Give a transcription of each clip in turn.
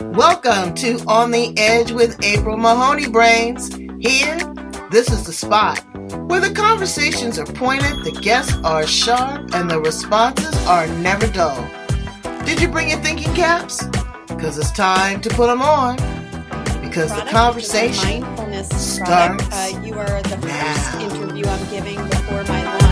Welcome to On the Edge with April Mahoney Brains. Here, this is the spot where the conversations are pointed, the guests are sharp, and the responses are never dull. Did you bring your thinking caps? Because it's time to put them on. Because product, the conversation mindfulness starts product. Uh, you are the first now. interview I'm giving before my launch.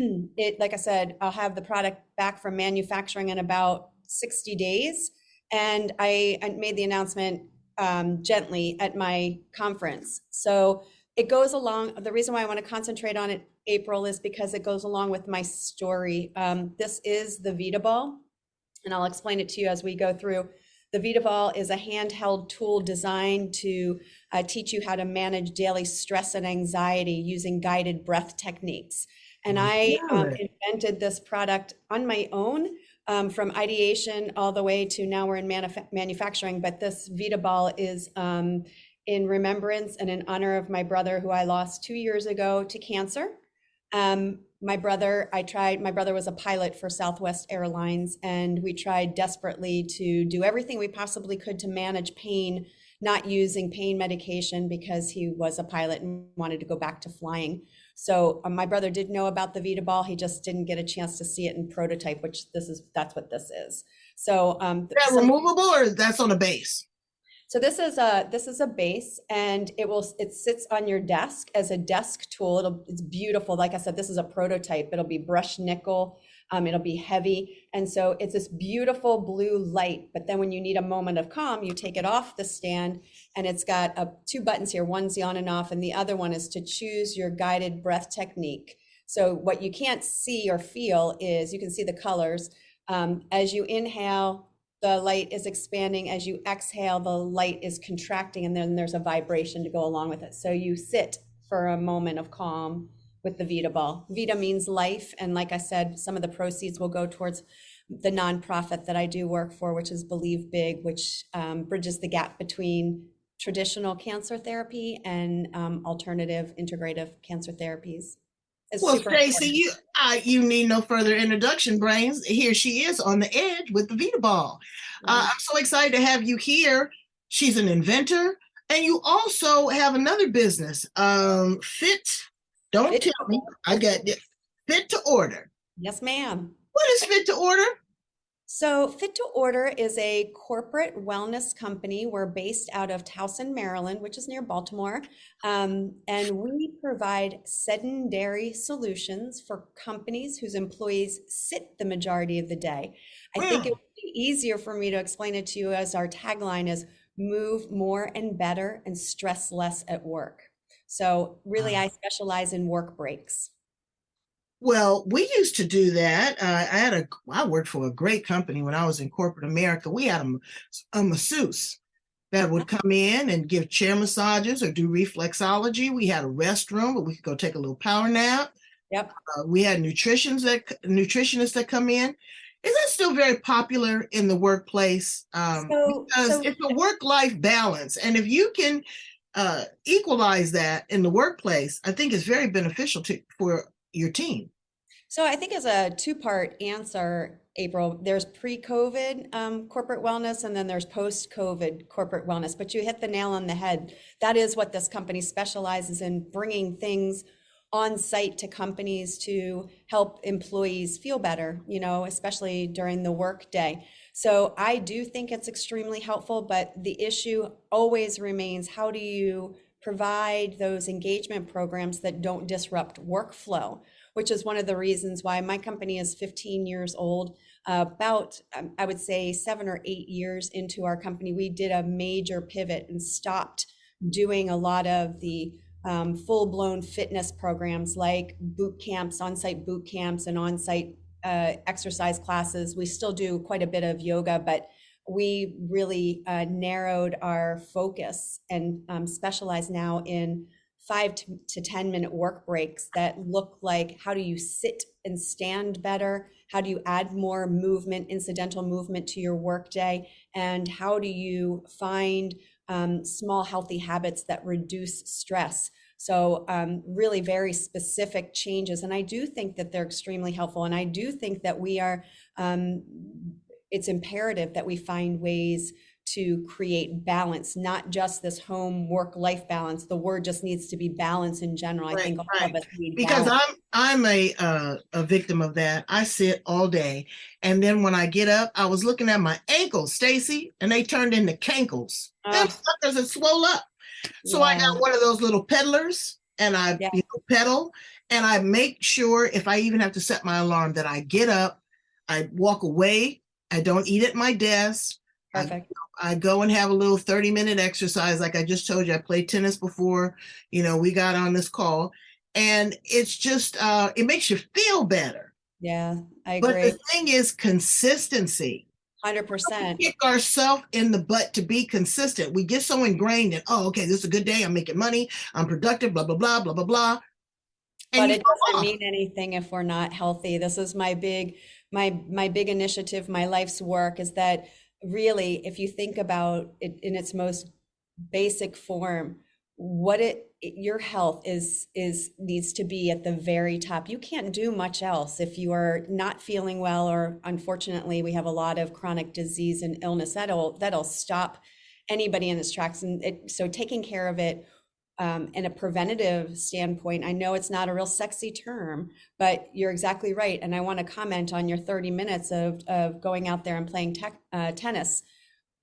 it, like I said, I'll have the product back from manufacturing in about 60 days, and I, I made the announcement um, gently at my conference. So it goes along. The reason why I want to concentrate on it, April, is because it goes along with my story. Um, this is the Vita Ball, and I'll explain it to you as we go through. The Vita Ball is a handheld tool designed to uh, teach you how to manage daily stress and anxiety using guided breath techniques. And I um, invented this product on my own um, from ideation all the way to now we're in manuf- manufacturing. But this Vita Ball is um, in remembrance and in honor of my brother who I lost two years ago to cancer. Um, my brother, I tried, my brother was a pilot for Southwest Airlines, and we tried desperately to do everything we possibly could to manage pain, not using pain medication because he was a pilot and wanted to go back to flying. So uh, my brother did know about the Vita Ball. He just didn't get a chance to see it in prototype, which this is, that's what this is. So, um, is that some- removable or that's on a base? so this is a this is a base, and it will it sits on your desk as a desk tool. It'll it's beautiful. Like I said, this is a prototype. It'll be brushed nickel. Um, it'll be heavy, and so it's this beautiful blue light. But then when you need a moment of calm, you take it off the stand, and it's got uh, two buttons here. One's the on and off, and the other one is to choose your guided breath technique. So what you can't see or feel is you can see the colors. Um, as you inhale, the light is expanding. As you exhale, the light is contracting, and then there's a vibration to go along with it. So you sit for a moment of calm with the Vita ball. Vita means life. And like I said, some of the proceeds will go towards the nonprofit that I do work for, which is Believe Big, which um, bridges the gap between traditional cancer therapy and um, alternative integrative cancer therapies. It's Well, Stacy, you uh, you need no further introduction, brains. Here she is on the edge with the Vita Ball. Uh, I'm so excited to have you here. She's an inventor, and you also have another business, um, Fit. Don't tell me. I got it. Fit to Order. Yes, ma'am. What is Fit to Order? So, Fit to Order is a corporate wellness company. We're based out of Towson, Maryland, which is near Baltimore. Um, and we provide sedentary solutions for companies whose employees sit the majority of the day. I think it would be easier for me to explain it to you as our tagline is move more and better and stress less at work. So, really, Wow. I specialize in work breaks. Well, we used to do that. Uh, I had a, I worked for a great company when I was in corporate America. We had a masseuse that would come in and give chair massages or do reflexology. We had a restroom where we could go take a little power nap. Yep. Uh, we had nutritionists that nutritionists that come in. Is that still very popular in the workplace? Um, So- because so- it's a work-life balance, and if you can uh, equalize that in the workplace, I think is very beneficial to for your team. So I think as a two-part answer, April, there's pre-COVID um, corporate wellness and then there's post-COVID corporate wellness. But you hit the nail on the head. That is what this company specializes in, bringing things on site to companies to help employees feel better, you know, especially during the workday. So I do think it's extremely helpful, but the issue always remains, how do you provide those engagement programs that don't disrupt workflow? which is one of the reasons why my company is 15 years old. About, um, I would say, seven or eight years into our company, we did a major pivot and stopped doing a lot of the um, full blown fitness programs like boot camps, on site boot camps, and on site uh, exercise classes. We still do quite a bit of yoga, but we really uh, narrowed our focus and um, specialize now in five to, to 10 minute work breaks that look like how do you sit and stand better? How do you add more movement, incidental movement to your workday? And how do you find um, small healthy habits that reduce stress? So, um, really very specific changes. And I do think that they're extremely helpful. And I do think that we are, um, it's imperative that we find ways to create balance, not just this home work life balance. The word just needs to be balance in general. Right, I think all right. of us need because balance. I'm I'm a uh, a victim of that. I sit all day, and then when I get up, I was looking at my ankles, Stacy, and they turned into cankles. Them suckers had swole up. So I got one of those little peddlers and I Yeah. you know, pedal, and I make sure if I even have to set my alarm that I get up, I walk away, I don't eat at my desk. I- Perfect. I go and have a little 30 minute exercise. Like I just told you, I played tennis before, you know, we got on this call. And it's just, uh, it makes you feel better. Yeah, I agree. But the thing is consistency. 100%. Kick ourselves in the butt to be consistent. We get so ingrained in, oh, okay, this is a good day. I'm making money. I'm productive, blah, blah, blah, blah, blah, blah. And but it doesn't off. mean anything if we're not healthy this is my big my my big initiative my life's work is that really if you think about it in its most basic form what it your health is is needs to be at the very top you can't do much else if you are not feeling well or unfortunately we have a lot of chronic disease and illness that'll that'll stop anybody in its tracks and it, so taking care of it um, in a preventative standpoint, I know it's not a real sexy term, but you're exactly right. And I want to comment on your 30 minutes of, of going out there and playing uh, tennis.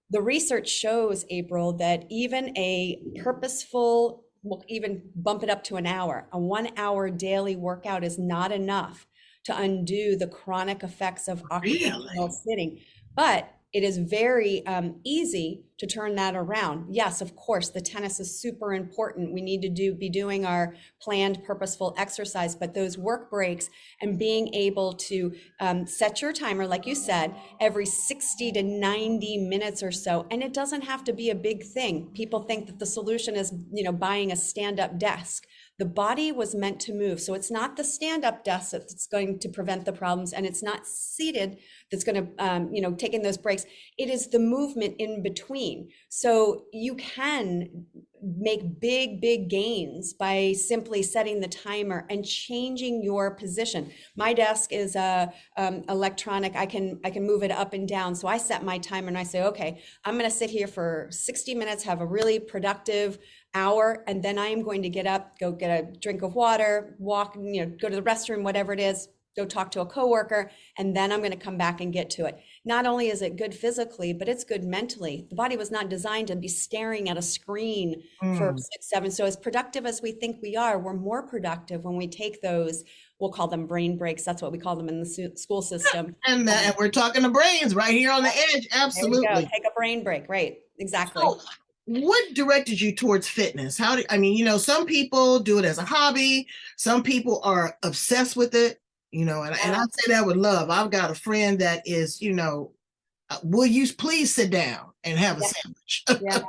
The research shows, April, that even a purposeful, we'll even bump it up to an hour, a one hour daily workout is not enough to undo the chronic effects of occupational sitting. But it is very um, easy to turn that around. Yes, of course, the tennis is super important. We need to do be doing our planned, purposeful exercise, but those work breaks and being able to um, set your timer, like you said, every 60 to 90 minutes or so, and it doesn't have to be a big thing. People think that the solution is, you know, buying a stand-up desk. The body was meant to move, so it's not the stand-up desk that's going to prevent the problems, and it's not seated that's going to, um, you know, taking those breaks. It is the movement in between. So you can make big, big gains by simply setting the timer and changing your position. My desk is a um, electronic. I can I can move it up and down. So I set my timer and I say, okay, I'm going to sit here for 60 minutes, have a really productive hour, and then I am going to get up, go get a drink of water, walk, you know, go to the restroom, whatever it is, go talk to a coworker, and then I'm going to come back and get to it. Not only is it good physically, but it's good mentally. The body was not designed to be staring at a screen for Mm. six, seven. So as productive as we think we are, we're more productive when we take those. We'll call them brain breaks. That's what we call them in the school system. And, that, and we're talking the brains right here on the edge. There we go. Absolutely. Take a brain break. Right. Exactly. So, what directed you towards fitness? How do I mean, you know, some people do it as a hobby, some people are obsessed with it, you know, and, and I say that with love. I've got a friend that is, you know, uh, will you please sit down and have a Yeah. sandwich? Yeah.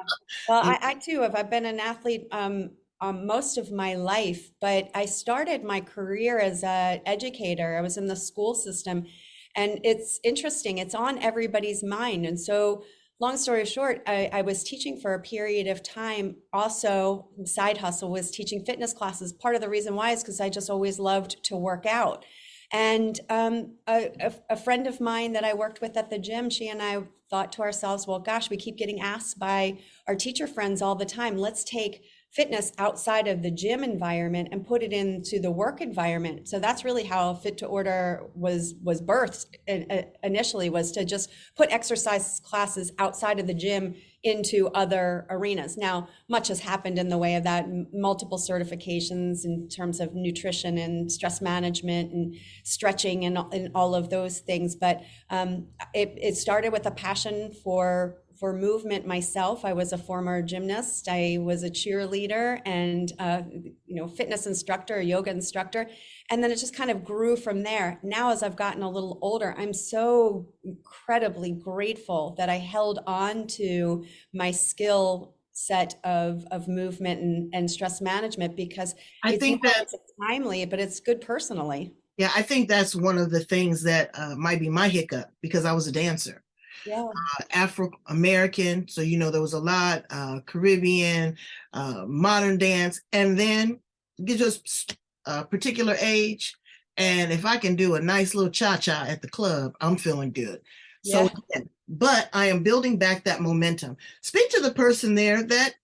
Well, I, I too have. I've been an athlete um, um, most of my life, but I started my career as an educator. I was in the school system, and it's interesting. It's on everybody's mind, and so. Long story short, I, I was teaching for a period of time. Also, side hustle was teaching fitness classes. Part of the reason why is because I just always loved to work out. And um, a, a, a friend of mine that I worked with at the gym, she and I thought to ourselves, well, gosh, we keep getting asked by our teacher friends all the time, let's take fitness outside of the gym environment and put it into the work environment. So that's really how Fit to Order was was birthed in- uh, initially was to just put exercise classes outside of the gym into other arenas. Now, much has happened in the way of that, multiple certifications in terms of nutrition and stress management and stretching and, and all of those things. But um, it, it started with a passion for for movement myself. I was a former gymnast. I was a cheerleader and uh, you know fitness instructor, yoga instructor, and then it just kind of grew from there. Now, as I've gotten a little older, I'm so incredibly grateful that I held on to my skill set of of movement and, and stress management because I think not that timely, but it's good personally. yeah, I think that's one of the things that uh, might be my hiccup because I was a dancer. Yeah. uh, Afro American. So, you know, there was a lot, uh, Caribbean, uh, modern dance, and then get just a particular age. And if I can do a nice little cha cha at the club, I'm feeling good. So, Yeah. again, but I am building back that momentum. Speak to the person there that,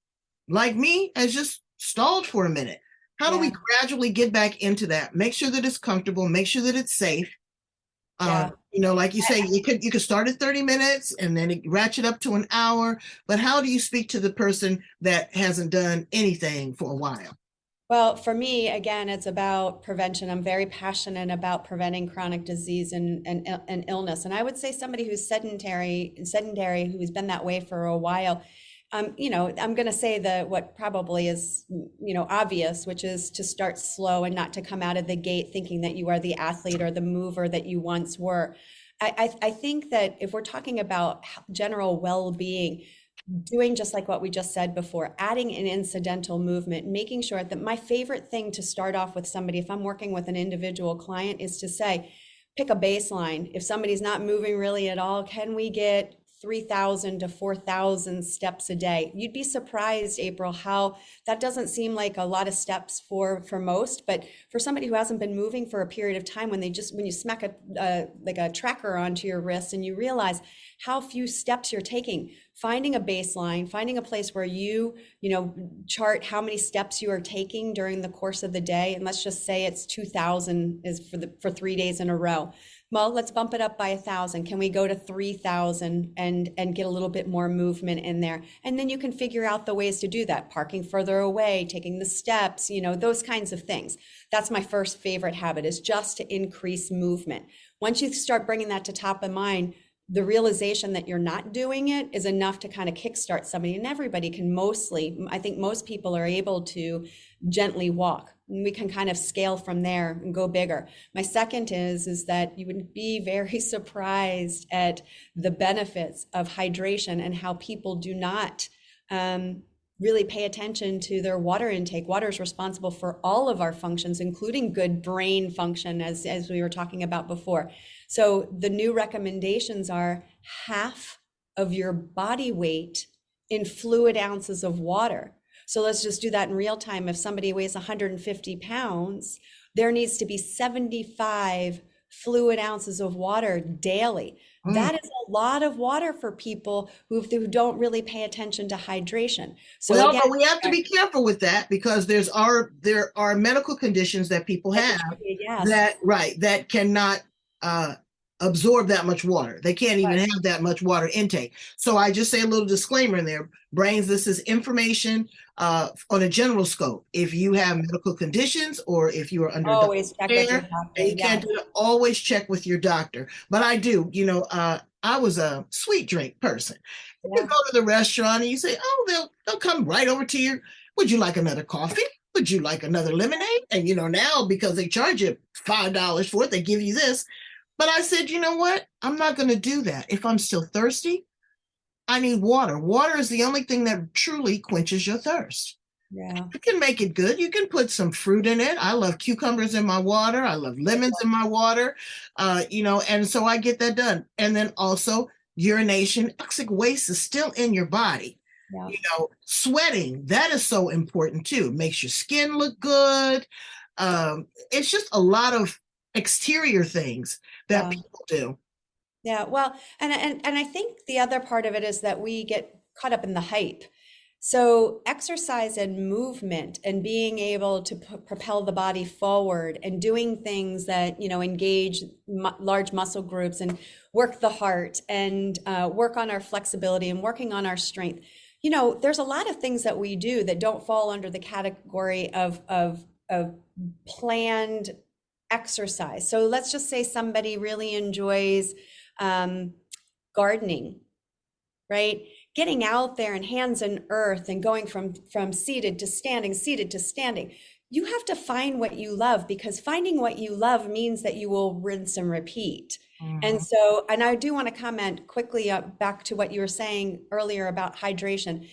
like me, has just stalled for a minute. How do we gradually get back into that? Make sure that it's comfortable, make sure that it's safe. Yeah. Uh, you know, like you say, you could you could start at 30 minutes and then it ratchet up to an hour. But how do you speak to the person that hasn't done anything for a while? Well, for me, again, it's about prevention. I'm very passionate about preventing chronic disease and, and, and illness. And I would say somebody who's sedentary, sedentary, who's been that way for a while, um, you know, I'm going to say the what probably is, you know, obvious, which is to start slow and not to come out of the gate thinking that you are the athlete or the mover that you once were. I, I, I think that if we're talking about general well-being, doing just like what we just said before, adding an incidental movement, making sure that my favorite thing to start off with somebody, if I'm working with an individual client, is to say, pick a baseline. If somebody's not moving really at all, can we get 3,000 to 4,000 steps a day? You'd be surprised, April, how that doesn't seem like a lot of steps for for most, but for somebody who hasn't been moving for a period of time, when they just when you smack a like a tracker onto your wrist and you realize how few steps you're taking, finding a baseline, finding a place where you you know chart how many steps you are taking during the course of the day, and let's just say it's 2,000 is for the for three days in a row well, let's bump it up by a thousand. Can we go to three thousand and and get a little bit more movement in there? And then you can figure out the ways to do that. Parking further away, taking the steps, you know, those kinds of things. That's my first favorite habit is just to increase movement. Once you start bringing that to top of mind, the realization that you're not doing it is enough to kind of kickstart somebody. And everybody can mostly, I think most people are able to gently walk. We can kind of scale from there and go bigger. My second is is that you would be very surprised at the benefits of hydration and how people do not um, really pay attention to their water intake. Water is responsible for all of our functions, including good brain function, as, as we were talking about before. So the new recommendations are half of your body weight in fluid ounces of water. So let's just do that in real time. If somebody weighs 150 pounds, there needs to be 75 fluid ounces of water daily. Mm. That is a lot of water for people who, who don't really pay attention to hydration. So well, again, but we have to be careful with that because there's are there are medical conditions that people have yes. that right that cannot uh, absorb that much water. They can't even Right. have that much water intake. So I just say a little disclaimer in there. Brains, this is information uh, on a general scope. If you have medical conditions or if you are under always check with your doctor. and you yeah. can't do it, always check with your doctor. But I do, you know, uh, I was a sweet drink person. You go to the restaurant and you say, oh, they'll they'll come right over to you. Would you like another coffee? Would you like another lemonade? And you know, now because they charge you five dollars for it, they give you this. But I said, you know what? I'm not going to do that. If I'm still thirsty, I need water. Water is the only thing that truly quenches your thirst. Yeah. You can make it good. You can put some fruit in it. I love cucumbers in my water. I love lemons in my water. Uh, you know, and so I get that done. And then also urination, toxic waste is still in your body. Yeah. You know, sweating, that is so important too. Makes your skin look good. Um, it's just a lot of exterior things that Yeah. people do. Yeah, well, and and and I think the other part of it is that we get caught up in the hype. So exercise and movement and being able to p- propel the body forward and doing things that, you know, engage mu large muscle groups and work the heart and uh, work on our flexibility and working on our strength. You know, there's a lot of things that we do that don't fall under the category of of of planned exercise. So let's just say somebody really enjoys um, gardening, right? Getting out there and hands in earth and going from from seated to standing, seated to standing. You have to find what you love because finding what you love means that you will rinse and repeat. And so, and I do want to comment quickly uh, back to what you were saying earlier about hydration.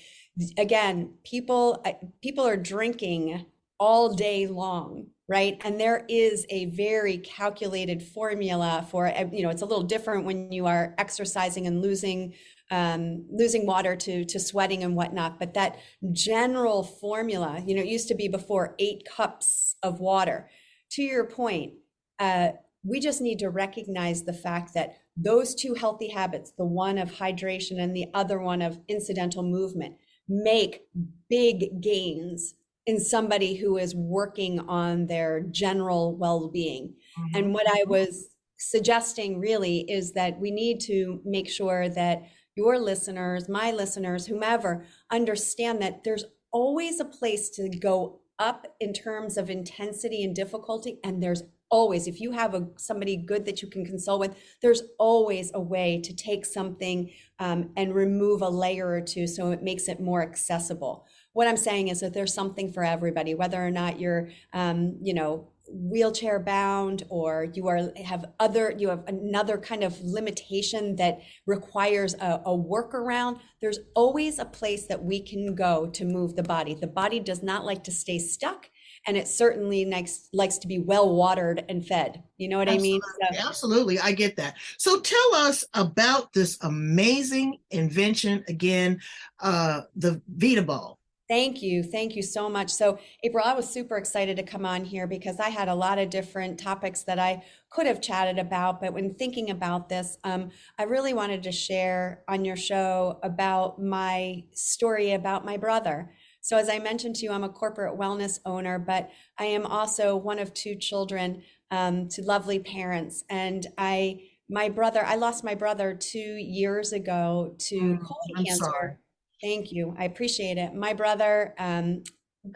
Again, people people are drinking all day long, right? And there is a very calculated formula for, eh, you know, it's a little different when you are exercising and losing um, losing water to to sweating and whatnot. But that general formula, you know, it used to be before eight cups of water. To your point, uh, we just need to recognize the fact that those two healthy habits, the one of hydration and the other one of incidental movement, make big gains in somebody who is working on their general well-being. Mm-hmm. And what I was suggesting really is that we need to make sure that your listeners, my listeners, whomever, understand that there's always a place to go up in terms of intensity and difficulty and there's always if you have a somebody good that you can consult with there's always a way to take something um, and remove a layer or two so it makes it more accessible what i'm saying is that there's something for everybody whether or not you're um, you know wheelchair bound or you are have other you have another kind of limitation that requires a, a workaround there's always a place that we can go to move the body. The body does not like to stay stuck and it certainly likes likes to be well watered and fed. You know what absolutely, i mean? So, absolutely. I get that. So tell us about this amazing invention again uh the vita ball Thank you. Thank you so much. So, April, I was super excited to come on here because I had a lot of different topics that I could have chatted about. But when thinking about this, um, I really wanted to share on your show about my story about my brother. So, as I mentioned to you, I'm a corporate wellness owner, but I am also one of two children um, to lovely parents. And I, my brother, I lost my brother two years ago to mm, colon I'm cancer. Sorry Thank you. I appreciate it. My brother um,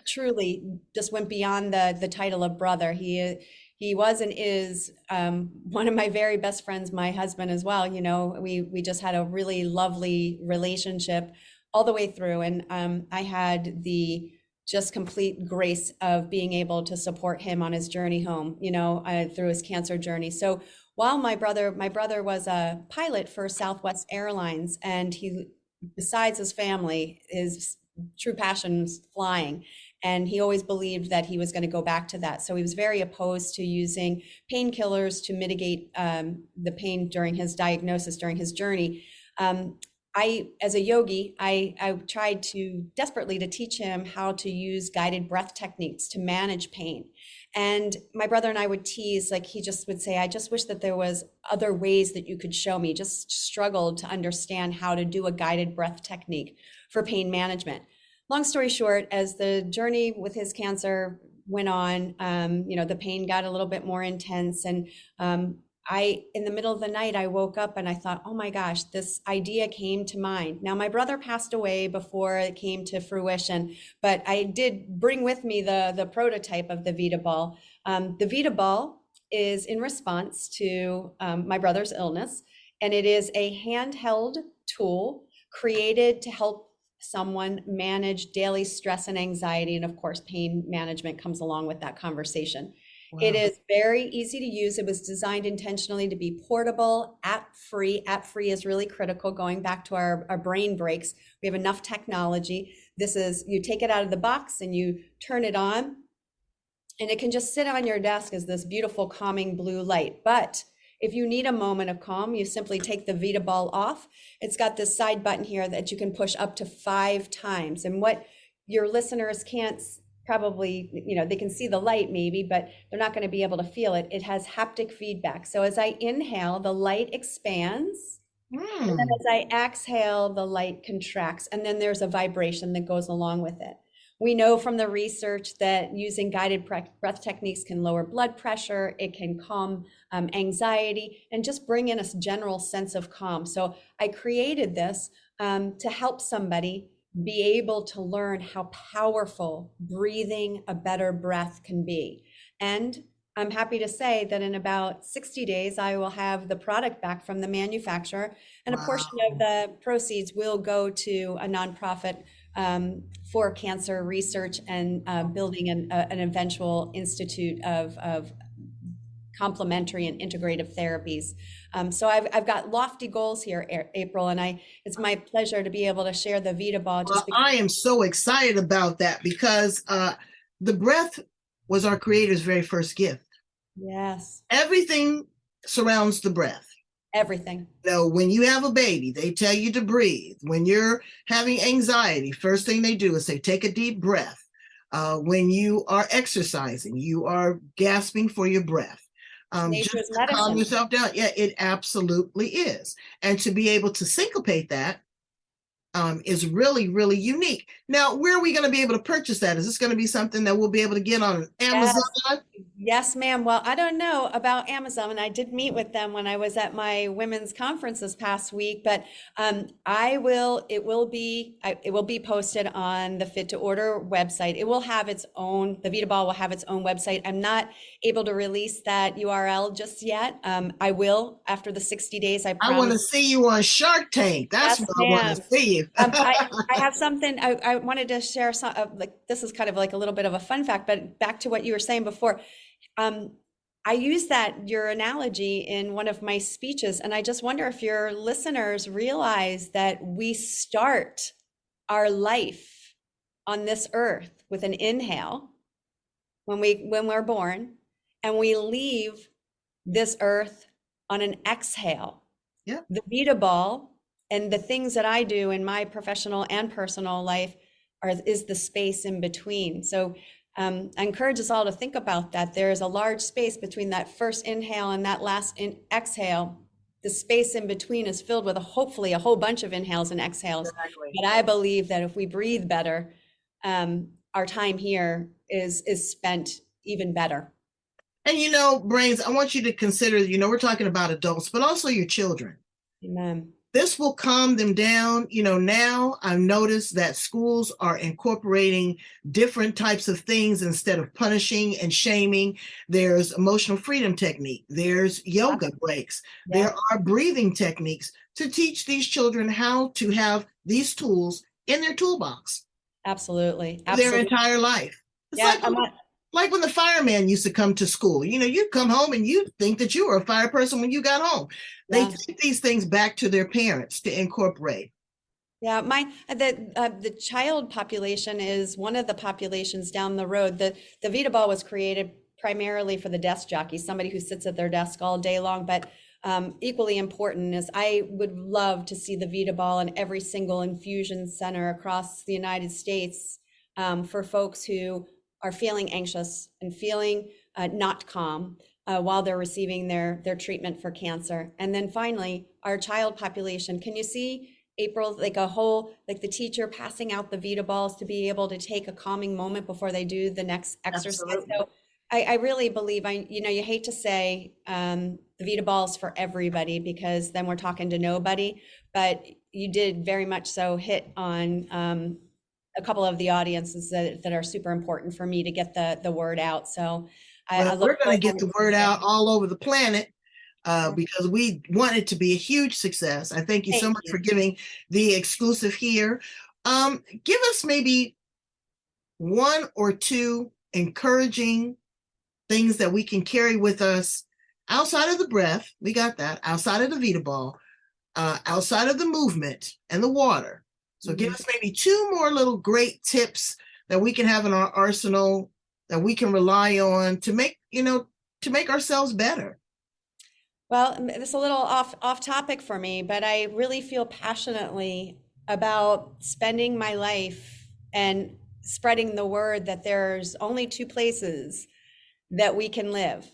truly just went beyond the the title of brother. He he was and is um, one of my very best friends, my husband as well. You know, we we just had a really lovely relationship all the way through, and um, I had the just complete grace of being able to support him on his journey home. You know, uh, through his cancer journey. So while my brother my brother was a pilot for Southwest Airlines, and he besides his family, his true passion was flying. And he always believed that he was going to go back to that. So he was very opposed to using painkillers to mitigate um, the pain during his diagnosis, during his journey. Um, I, as a yogi, I, I tried to desperately to teach him how to use guided breath techniques to manage pain. And my brother and I would tease, like he just would say, I just wish that there was other ways that you could show me. Just struggled to understand how to do a guided breath technique for pain management. Long story short, as the journey with his cancer went on, um, you know, the pain got a little bit more intense, and um, I, in the middle of the night, I woke up and I thought, oh my gosh, this idea came to mind. Now, my brother passed away before it came to fruition, but I did bring with me the, the prototype of the Vita Ball. Um, the Vita Ball is in response to um, my brother's illness, and it is a handheld tool created to help someone manage daily stress and anxiety. And of course, pain management comes along with that conversation. Wow. It is very easy to use. It was designed intentionally to be portable, app free. App free is really critical. Going back to our, our brain breaks, we have enough technology. This is, you take it out of the box and you turn it on, and it can just sit on your desk as this beautiful, calming blue light. But if you need a moment of calm, you simply take the Vita ball off. It's got this side button here that you can push up to five times. And what your listeners can't probably you know they can see the light maybe but they're not going to be able to feel it it has haptic feedback so as i inhale the light expands mm. and then hmm. as i exhale the light contracts and then there's a vibration that goes along with it we know from the research that using guided breath techniques can lower blood pressure it can calm um, anxiety and just bring in a general sense of calm so i created this um, to help somebody be able to learn how powerful breathing a better breath can be. And I'm happy to say that in about 60 days, I will have the product back from the manufacturer, and wow. a portion of the proceeds will go to a nonprofit um, for cancer research and uh, building an, uh, an, eventual institute of, of complementary and integrative therapies. Um, so I've, I've got lofty goals here, April, and I it's my pleasure to be able to share the Vita Ball. Just well, I am so excited about that because uh, the breath was our Creator's very first gift. Yes. Everything surrounds the breath. Everything. You know, when you have a baby, they tell you to breathe. When you're having anxiety, first thing they do is say, take a deep breath. Uh, when you are exercising, you are gasping for your breath. Um, just calm yourself down. Yeah, it absolutely is. And to be able to syncopate that um, is really, really unique. Now, where are we going to be able to purchase that? Is this going to be something that we'll be able to get on Amazon? Yes, yes ma'am. Well, I don't know about Amazon, and I did meet with them when I was at my women's conference this past week. But um, I will. It will be. I, it will be posted on the Fit to Order website. It will have its own. The Vita Ball will have its own website. I'm not able to release that URL just yet. Um, I will after the 60 days. I. I want to see you on Shark Tank. That's yes, what I want to see you um, I, I, have something I, I, wanted to share. Some uh, like this is kind of like a little bit of a fun fact, but back to what you were saying before. Um, I use that your analogy in one of my speeches, and I just wonder if your listeners realize that we start our life on this earth with an inhale when we when we're born, and we leave this earth on an exhale. Yeah. The Vita ball and the things that I do in my professional and personal life are is the space in between. So um, I encourage us all to think about that. There is a large space between that first inhale and that last in- exhale. The space in between is filled with a, hopefully a whole bunch of inhales and exhales. Exactly. But I believe that if we breathe better, um, our time here is is spent even better. And you know, brains, I want you to consider. You know, we're talking about adults, but also your children. Amen this will calm them down. You know, now I've noticed that schools are incorporating different types of things instead of punishing and shaming. There's emotional freedom technique, there's yoga breaks, yeah. there are breathing techniques to teach these children how to have these tools in their toolbox. Absolutely. Absolutely. Their entire life. It's yeah, like, like when the fireman used to come to school. You know, you'd come home and you'd think that you were a fire person when you got home. They yeah. take these things back to their parents to incorporate. Yeah, my the uh, the child population is one of the populations down the road. The the Vita Ball was created primarily for the desk jockey, somebody who sits at their desk all day long. But um, equally important is I would love to see the Vita Ball in every single infusion center across the United States um, for folks who are feeling anxious and feeling uh, not calm uh, while they're receiving their their treatment for cancer. And then finally, our child population. Can you see April like a whole like the teacher passing out the Vita balls to be able to take a calming moment before they do the next exercise? Absolutely. So I, I, really believe I you know you hate to say um, the Vita balls for everybody because then we're talking to nobody, but you did very much so hit on um, a couple of the audiences that, that are super important for me to get the the word out. So I, well, I we're going to get the word out all over the planet uh, because we want it to be a huge success. I thank you thank so much you. for giving the exclusive here. Um, give us maybe one or two encouraging things that we can carry with us outside of the breath. We got that outside of the Vita ball, uh, outside of the movement and the water. So mm-hmm. give us maybe two more little great tips that we can have in our arsenal that we can rely on to make, you know, to make ourselves better. Well, it's a little off off topic for me, but I really feel passionately about spending my life and spreading the word that there's only two places that we can live.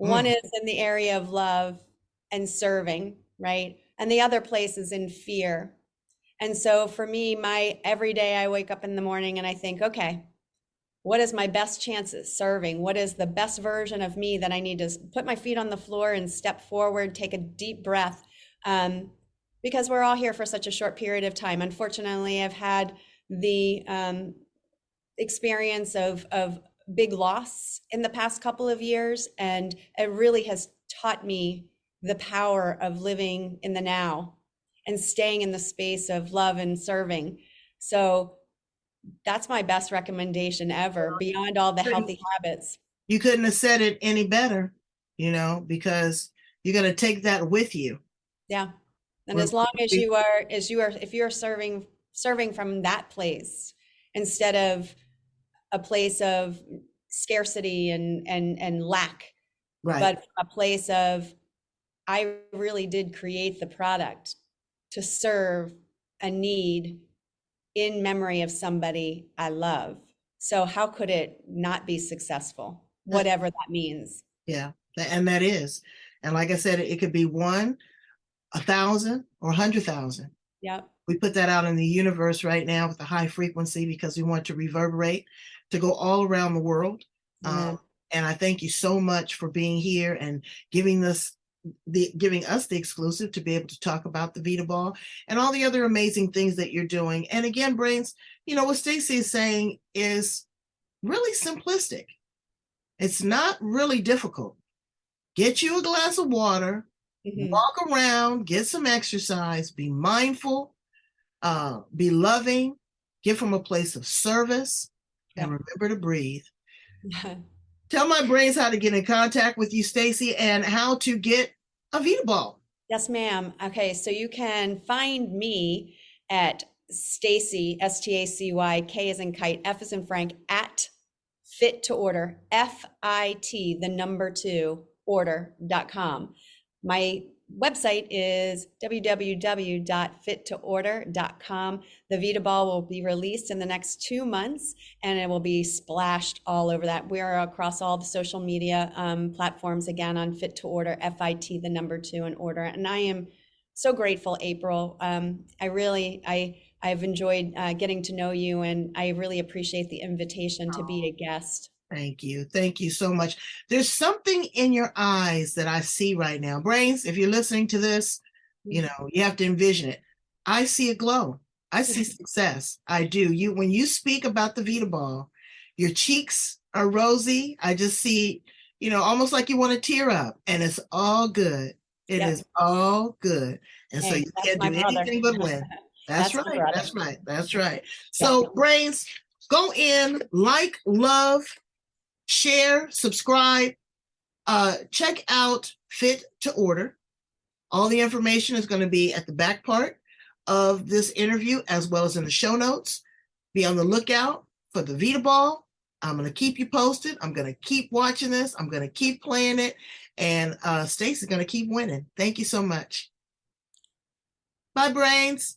Mm. One is in the area of love and serving, right? And the other place is in fear and so for me, my every day I wake up in the morning and I think, okay, what is my best chances serving? What is the best version of me that I need to put my feet on the floor and step forward, take a deep breath? Um, because we're all here for such a short period of time. Unfortunately, I've had the um, experience of, of big loss in the past couple of years, and it really has taught me the power of living in the now and staying in the space of love and serving. So that's my best recommendation ever beyond all the healthy habits. You couldn't have said it any better, you know, because you're going to take that with you. Yeah. And as long as you are as you are if you're serving serving from that place instead of a place of scarcity and and and lack, Right. but a place of I really did create the product to serve a need in memory of somebody I love. So how could it not be successful? Whatever that means. Yeah, and that is. And like I said, it could be one, a thousand, or a hundred thousand. Yep. We put that out in the universe right now with a high frequency because we want to reverberate to go all around the world. Um, and I thank you so much for being here and giving this the giving us the exclusive to be able to talk about the Vita Ball and all the other amazing things that you're doing. And again, brains, you know what Stacy is saying is really simplistic. It's not really difficult. Get you a glass of water, Mhm. walk around, get some exercise, be mindful, uh, be loving, give from a place of service, and remember to breathe. Tell my brains how to get in contact with you, Stacy, and how to get a Vita Ball. Yes, ma'am. Okay, so you can find me at Stacy, S T A C Y, K is in kite, F as in Frank, at fit to order, F I T, the number two, order.com. My website is www.fittoorder.com. The Vita Ball will be released in the next two months and it will be splashed all over that. We are across all the social media um, platforms again on Fit to Order, F I T, the number two, and order. And I am so grateful, April. Um, I really, I, I've enjoyed uh, getting to know you, and I really appreciate the invitation to be a guest. Thank you. Thank you so much. There's something in your eyes that I see right now. Brains, if you're listening to this, you know, you have to envision it. I see a glow. I see success. I do. You when you speak about the Vita Ball, your cheeks are rosy. I just see, you know, almost like you want to tear up, and it's all good. It is Yep. all good. And so you can't do brother. anything but win. That's, That's right. That's right. That's right. So, brains, go in, like, love, share, subscribe, uh, check out Fit to Order. All the information is going to be at the back part of this interview as well as in the show notes. Be on the lookout for the Vita Ball. I'm going to keep you posted. I'm going to keep watching this. I'm going to keep playing it. And uh, Stacy's going to keep winning. Thank you so much. Bye, brains.